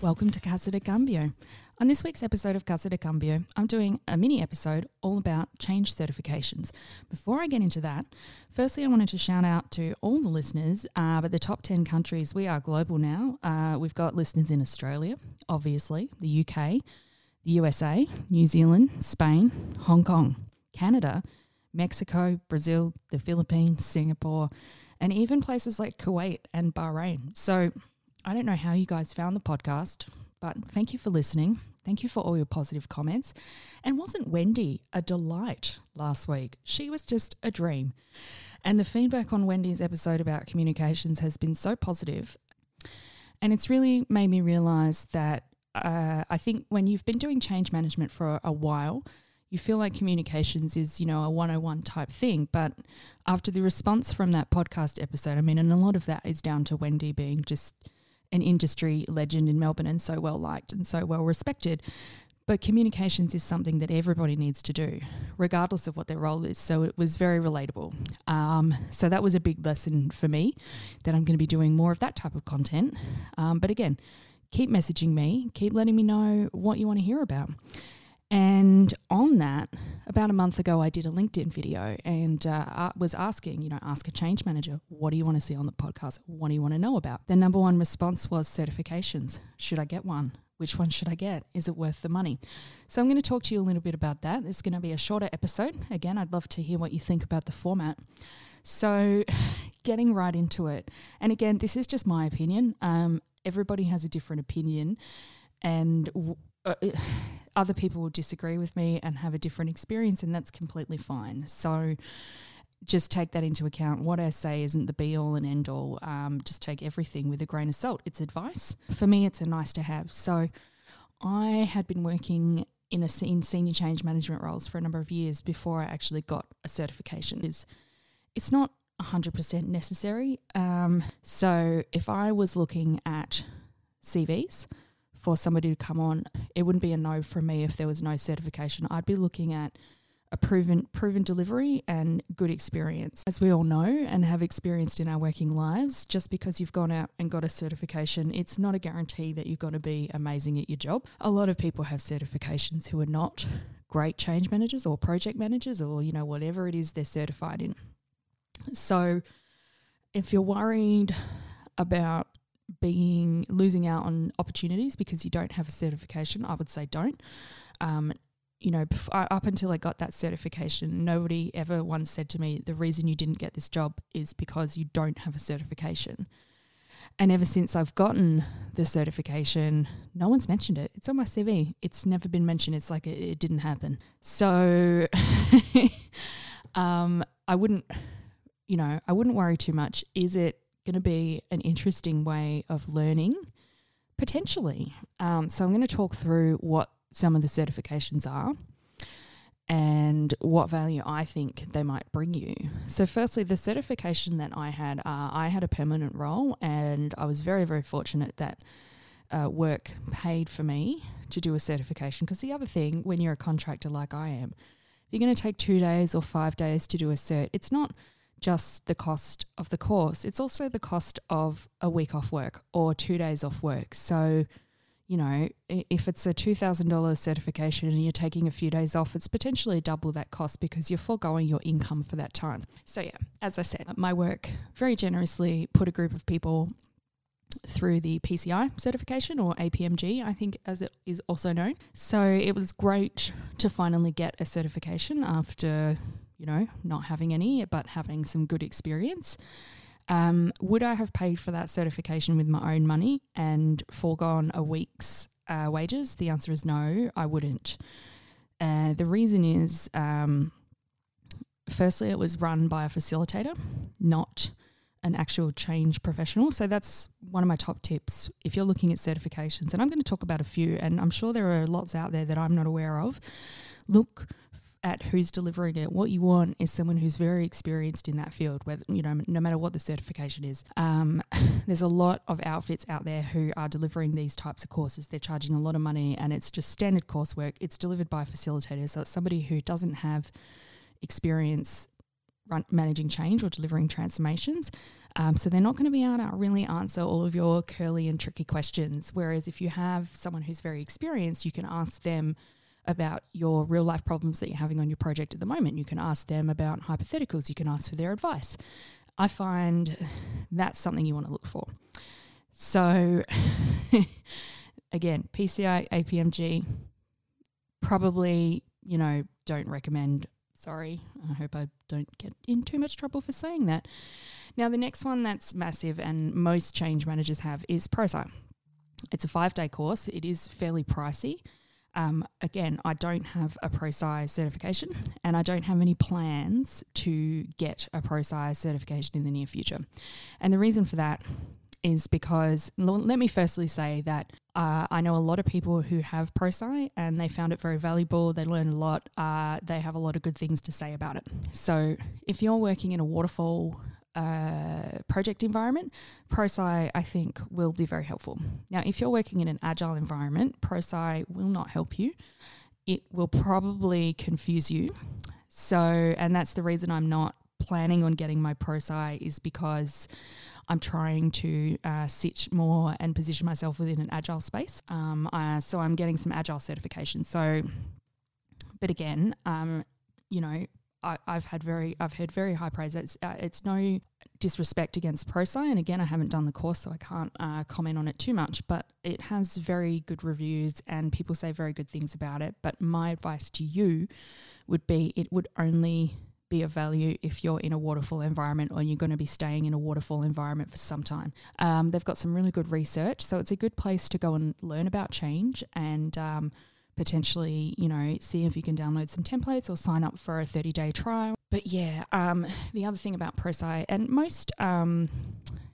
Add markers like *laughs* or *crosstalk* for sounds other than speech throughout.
Welcome to Casa de Cambio. On this week's episode of Casa de Cambio, I'm doing a mini episode all about change certifications. Before I get into that, firstly, I wanted to shout out to all the listeners, uh, but the top 10 countries, we are global now. Uh, we've got listeners in Australia, obviously, the UK, the USA, New Zealand, Spain, Hong Kong, Canada, Mexico, Brazil, the Philippines, Singapore, and even places like Kuwait and Bahrain. So I don't know how you guys found the podcast, but thank you for listening. Thank you for all your positive comments. And wasn't Wendy a delight last week? She was just a dream. And the feedback on Wendy's episode about communications has been so positive. And it's really made me realize that uh, I think when you've been doing change management for a while, you feel like communications is, you know, a 101 type thing. But after the response from that podcast episode, I mean, and a lot of that is down to Wendy being just an industry legend in Melbourne and so well liked and so well respected. But communications is something that everybody needs to do, regardless of what their role is. So it was very relatable. Um, so that was a big lesson for me that I'm going to be doing more of that type of content. Um, but again, keep messaging me, keep letting me know what you want to hear about. And on that, about a month ago, I did a LinkedIn video and uh, was asking, you know, ask a change manager, what do you want to see on the podcast? What do you want to know about? The number one response was certifications. Should I get one? Which one should I get? Is it worth the money? So I'm going to talk to you a little bit about that. It's going to be a shorter episode. Again, I'd love to hear what you think about the format. So, *sighs* getting right into it. And again, this is just my opinion. Um, everybody has a different opinion. And w- uh, *sighs* other people will disagree with me and have a different experience, and that's completely fine. So just take that into account. What I say isn't the be all and end all. Um, just take everything with a grain of salt. It's advice. For me, it's a nice to have. So I had been working in a in senior change management roles for a number of years before I actually got a certification. Is it's not 100% necessary. Um, so if I was looking at CVs, for somebody to come on, it wouldn't be a no from me if there was no certification. I'd be looking at a proven proven delivery and good experience. As we all know and have experienced in our working lives, just because you've gone out and got a certification, it's not a guarantee that you're going to be amazing at your job. A lot of people have certifications who are not great change managers or project managers or you know whatever it is they're certified in. So if you're worried about being losing out on opportunities because you don't have a certification, I would say don't. Um, you know, up until I got that certification, nobody ever once said to me, the reason you didn't get this job is because you don't have a certification. And ever since I've gotten the certification, no one's mentioned it. It's on my CV. It's never been mentioned. It's like it, it didn't happen. So *laughs* um, I wouldn't, you know, I wouldn't worry too much. Is it going to be an interesting way of learning, potentially. Um, so I'm going to talk through what some of the certifications are and what value I think they might bring you. So, firstly, the certification that I had, uh, I had a permanent role, and I was very, very fortunate that uh, work paid for me to do a certification. Because the other thing, when you're a contractor like I am, if you're going to take two days or five days to do a cert, it's not just the cost of the course, it's also the cost of a week off work or two days off work. So, you know, if it's a $2,000 certification and you're taking a few days off, it's potentially double that cost because you're foregoing your income for that time. So, yeah, as I said, my work very generously put a group of people through the PCI certification or APMG, I think as it is also known. So it was great to finally get a certification after you know, not having any, but having some good experience. Um, would I have paid for that certification with my own money and foregone a week's uh, wages? The answer is no, I wouldn't. Uh, the reason is, um, firstly, it was run by a facilitator, not an actual change professional. So that's one of my top tips if you're looking at certifications. And I'm going to talk about a few, and I'm sure there are lots out there that I'm not aware of. Look at who's delivering it. What you want is someone who's very experienced in that field, whether you know, no matter what the certification is. Um, *laughs* there's a lot of outfits out there who are delivering these types of courses. They're charging a lot of money, and it's just standard coursework. It's delivered by facilitators, so it's somebody who doesn't have experience run, managing change or delivering transformations. Um, so they're not going to be able to really answer all of your curly and tricky questions. Whereas if you have someone who's very experienced, you can ask them about your real life problems that you're having on your project at the moment. You can ask them about hypotheticals. You can ask for their advice. I find that's something you want to look for. So, *laughs* again, PCI, APMG, probably, you know, don't recommend. Sorry, I hope I don't get in too much trouble for saying that. Now, the next one that's massive and most change managers have is ProSci. It's a five day course, it is fairly pricey. Um, again, I don't have a ProSci certification and I don't have any plans to get a ProSci certification in the near future. And the reason for that is because let me firstly say that uh, I know a lot of people who have ProSci and they found it very valuable. They learned a lot. Uh, they have a lot of good things to say about it. So if you're working in a waterfall uh, project environment, ProSci I think will be very helpful. Now, if you're working in an agile environment, ProSci will not help you. It will probably confuse you. So, and that's the reason I'm not planning on getting my ProSci is because I'm trying to uh, sit more and position myself within an agile space. Um, uh, so I'm getting some agile certification. So, but again, um, you know, I, have had very, I've heard very high praise. It's, uh, it's no disrespect against ProSci, and again, I haven't done the course, so I can't uh, comment on it too much. But it has very good reviews, and people say very good things about it. But my advice to you would be, it would only be of value if you're in a waterfall environment or you're going to be staying in a waterfall environment for some time. Um, they've got some really good research, so it's a good place to go and learn about change and um, potentially, you know, see if you can download some templates or sign up for a 30 day trial. But yeah, um, the other thing about ProSci and most um,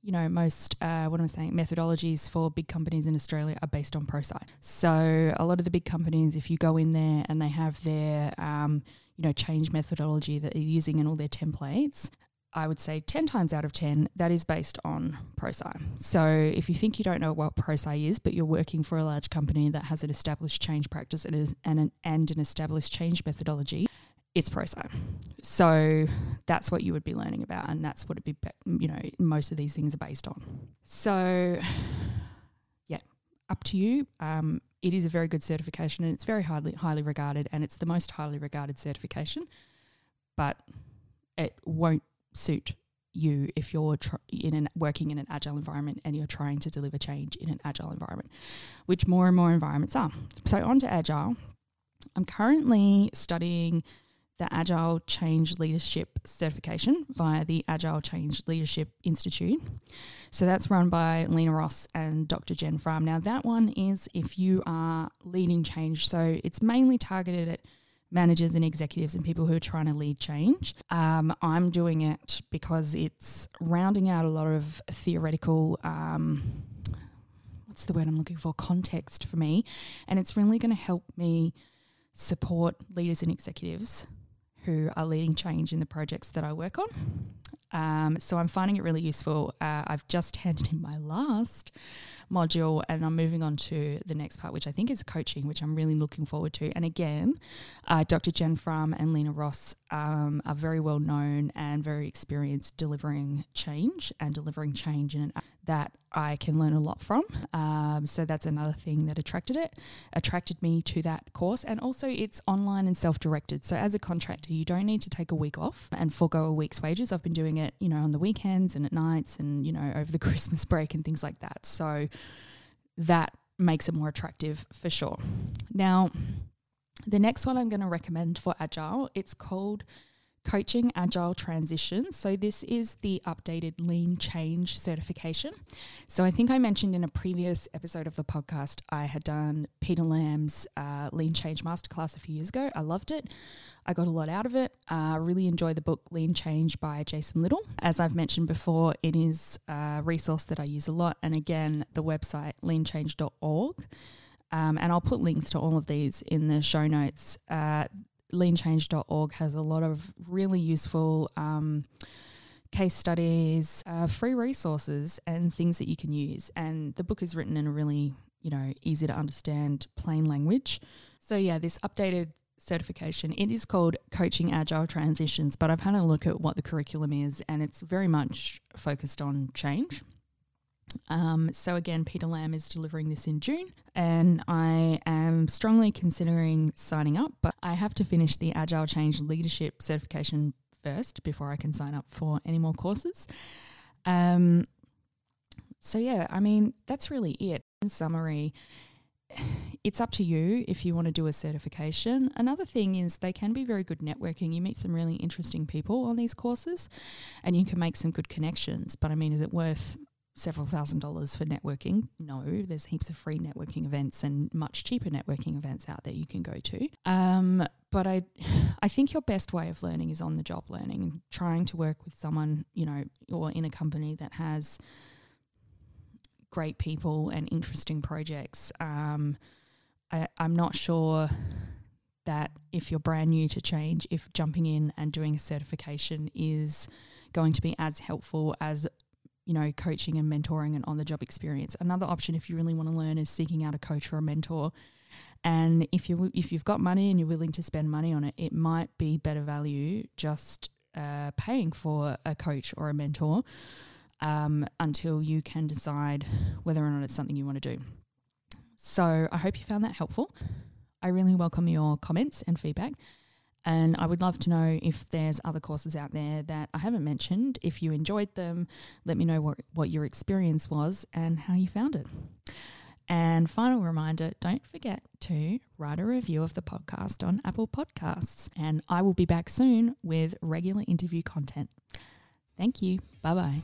you know, most, uh, what am I saying, methodologies for big companies in Australia are based on ProSci. So a lot of the big companies, if you go in there and they have their, um, you know, change methodology that they're using in all their templates, I would say 10 times out of 10, that is based on ProSci. So if you think you don't know what ProSci is, but you're working for a large company that has an established change practice and, is, and, an, and an established change methodology, it's ProSci. So that's what you would be learning about, and that's what it'd be, you know, most of these things are based on. So, yeah, up to you. Um, it is a very good certification, and it's very highly highly regarded, and it's the most highly regarded certification. But it won't suit you if you're tr- in an working in an agile environment and you're trying to deliver change in an agile environment, which more and more environments are. So on to agile. I'm currently studying the Agile Change Leadership certification via the Agile Change Leadership Institute. So that's run by Lena Ross and Dr. Jen Frahm. Now, that one is if you are leading change. So it's mainly targeted at managers and executives and people who are trying to lead change. Um, I'm doing it because it's rounding out a lot of theoretical. Um, what's the word I'm looking for? Context for me. And it's really going to help me support leaders and executives who are leading change in the projects that I work on. Um, so I'm finding it really useful. Uh, I've just *laughs* handed in my last module and I'm moving on to the next part, which I think is coaching, which I'm really looking forward to. And again, uh, Dr. Jen Frahm and Lena Ross um, are very well known and very experienced delivering change and delivering change in an that I can learn a lot from. Um, so that's another thing that attracted it, attracted me to that course. And also, it's online and self directed. So as a contractor, you don't need to take a week off and forego a week's wages. I've been doing it, you know, on the weekends and at nights and, you know, over the *laughs* Christmas break and things like that. So that makes it more attractive for sure. Now, the next one I'm going to recommend for Agile, it's called Coaching Agile Transition. So, this is the updated Lean Change certification. So, I think I mentioned in a previous episode of the podcast, I had done Peter Lamb's uh, Lean Change Masterclass a few years ago. I loved it. I got a lot out of it. I uh, really enjoy the book Lean Change by Jason Little. As I've mentioned before, it is a resource that I use a lot. And again, the website leanchange.org. Um, and I'll put links to all of these in the show notes. Uh, leanchange.org has a lot of really useful um, case studies, uh, free resources, and things that you can use. And the book is written in a really, you know, easy to understand, plain language. So, yeah, this updated certification. It is called Coaching Agile Transitions, but I've had a look at what the curriculum is and it's very much focused on change. Um, so, again, Peter Lamb is delivering this in June, and I am strongly considering signing up, but I have to finish the Agile Change Leadership certification first before I can sign up for any more courses. Um, so, yeah, I mean, that's really it. In summary, it's up to you if you want to do a certification. Another thing is they can be very good networking. You meet some really interesting people on these courses and you can make some good connections. But I mean, is it worth several thousand dollars for networking? No, there's heaps of free networking events and much cheaper networking events out there you can go to. Um, but I, *sighs* I think your best way of learning is on the job learning and trying to work with someone, you know, or in a company that has great people and interesting projects. Um, I, I'm not sure that if you're brand new to change, if jumping in and doing a certification is going to be as helpful as you know coaching and mentoring and on the job experience. Another option if you really want to learn is seeking out a coach or a mentor. And if you if you've got money and you're willing to spend money on it, it might be better value just uh, paying for a coach or a mentor um, until you can decide whether or not it's something you want to do. So I hope you found that helpful. I really welcome your comments and feedback. And I would love to know if there's other courses out there that I haven't mentioned. If you enjoyed them, let me know what, what your experience was and how you found it. And final reminder don't forget to write a review of the podcast on Apple Podcasts. And I will be back soon with regular interview content. Thank you. Bye bye.